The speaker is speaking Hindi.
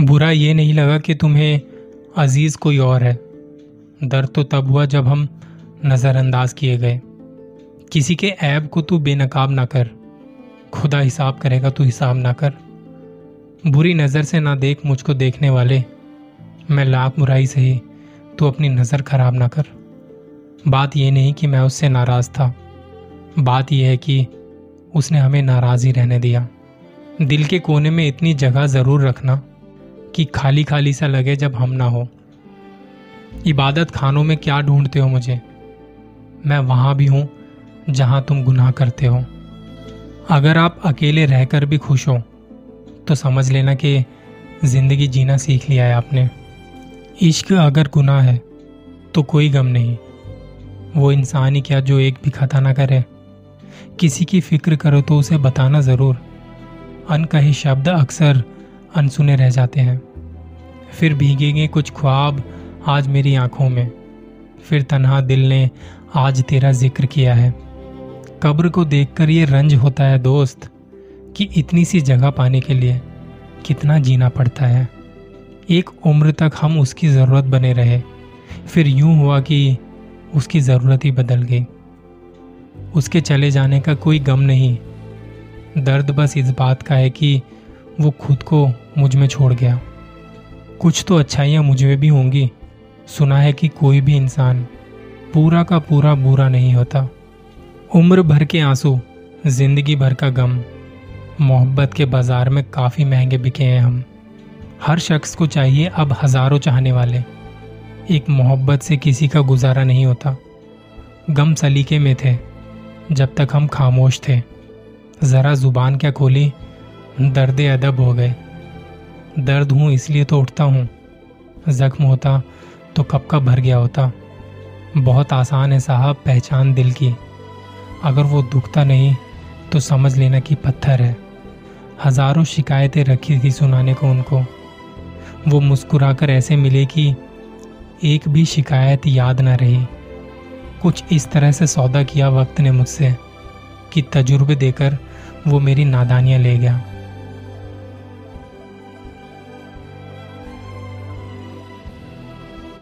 बुरा ये नहीं लगा कि तुम्हें अज़ीज़ कोई और है। दर्द तो तब हुआ जब हम नज़रअंदाज किए गए। किसी के ऐब को तू बेनकाब ना कर। खुदा हिसाब करेगा तू हिसाब ना कर। बुरी नज़र से ना देख मुझको देखने वाले। मैं लाख बुराई से ही तू अपनी नज़र खराब ना कर। बात यह नहीं कि मैं उससे नाराज़ था। बात यह है कि उसने हमें नाराज़ ही रहने दिया। दिल के कोने में इतनी जगह ज़रूर रखना। कि खाली खाली सा लगे जब हम ना हो। इबादत खानों में क्या ढूंढते हो मुझे? मैं वहाँ भी हूँ, जहाँ तुम गुनाह करते हो। अगर आप अकेले रहकर भी खुश हो तो समझ लेना कि ज़िंदगी जीना सीख लिया है आपने। इश्क अगर गुनाह है तो कोई गम नहीं। वो इंसान ही क्या जो एक भी खता ना करे। किसी की फ़िक्र करो तो उसे बताना ज़रूर। अनकहे शब्द अक्सर अनसुने रह जाते हैं। फिर भीगेंगे कुछ ख्वाब आज मेरी आँखों में। फिर तनहा दिल ने आज तेरा ज़िक्र किया है। कब्र को देखकर ये रंज होता है दोस्त कि इतनी सी जगह पाने के लिए कितना जीना पड़ता है। एक उम्र तक हम उसकी ज़रूरत बने रहे। फिर यूँ हुआ कि उसकी ज़रूरत ही बदल गई। उसके चले जाने का कोई गम नहीं। दर्द बस इस बात का है कि वो खुद को मुझमें छोड़ गया। कुछ तो अच्छाइयाँ मुझमें भी होंगी। सुना है कि कोई भी इंसान पूरा का पूरा बुरा नहीं होता। उम्र भर के आँसू, ज़िंदगी भर का गम, मोहब्बत के बाज़ार में काफ़ी महँगे बिके हैं हम। हर शख्स को चाहिए अब हज़ारों चाहने वाले। एक मोहब्बत से किसी का गुजारा नहीं होता। गम सलीके में थे, जब तक हम खामोश थे। ज़रा ज़ुबान क्या खोली दर्द अदब हो गए। दर्द हूँ, इसलिए तो उठता हूँ। ज़ख्म होता तो कब कब भर गया होता। बहुत आसान है साहब पहचान दिल की। अगर वो दुखता नहीं तो समझ लेना कि पत्थर है। हज़ारों शिकायतें रखी थी सुनाने को उनको। वो मुस्कुराकर ऐसे मिले कि एक भी शिकायत याद ना रही। कुछ इस तरह से सौदा किया वक्त ने मुझसे कि तजुर्बे देकर वो मेरी नादानियाँ ले गया।